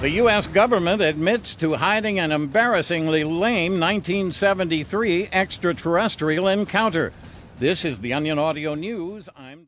The U.S. government admits to hiding an embarrassingly lame 1973 extraterrestrial encounter. This is the Onion Audio News. I'm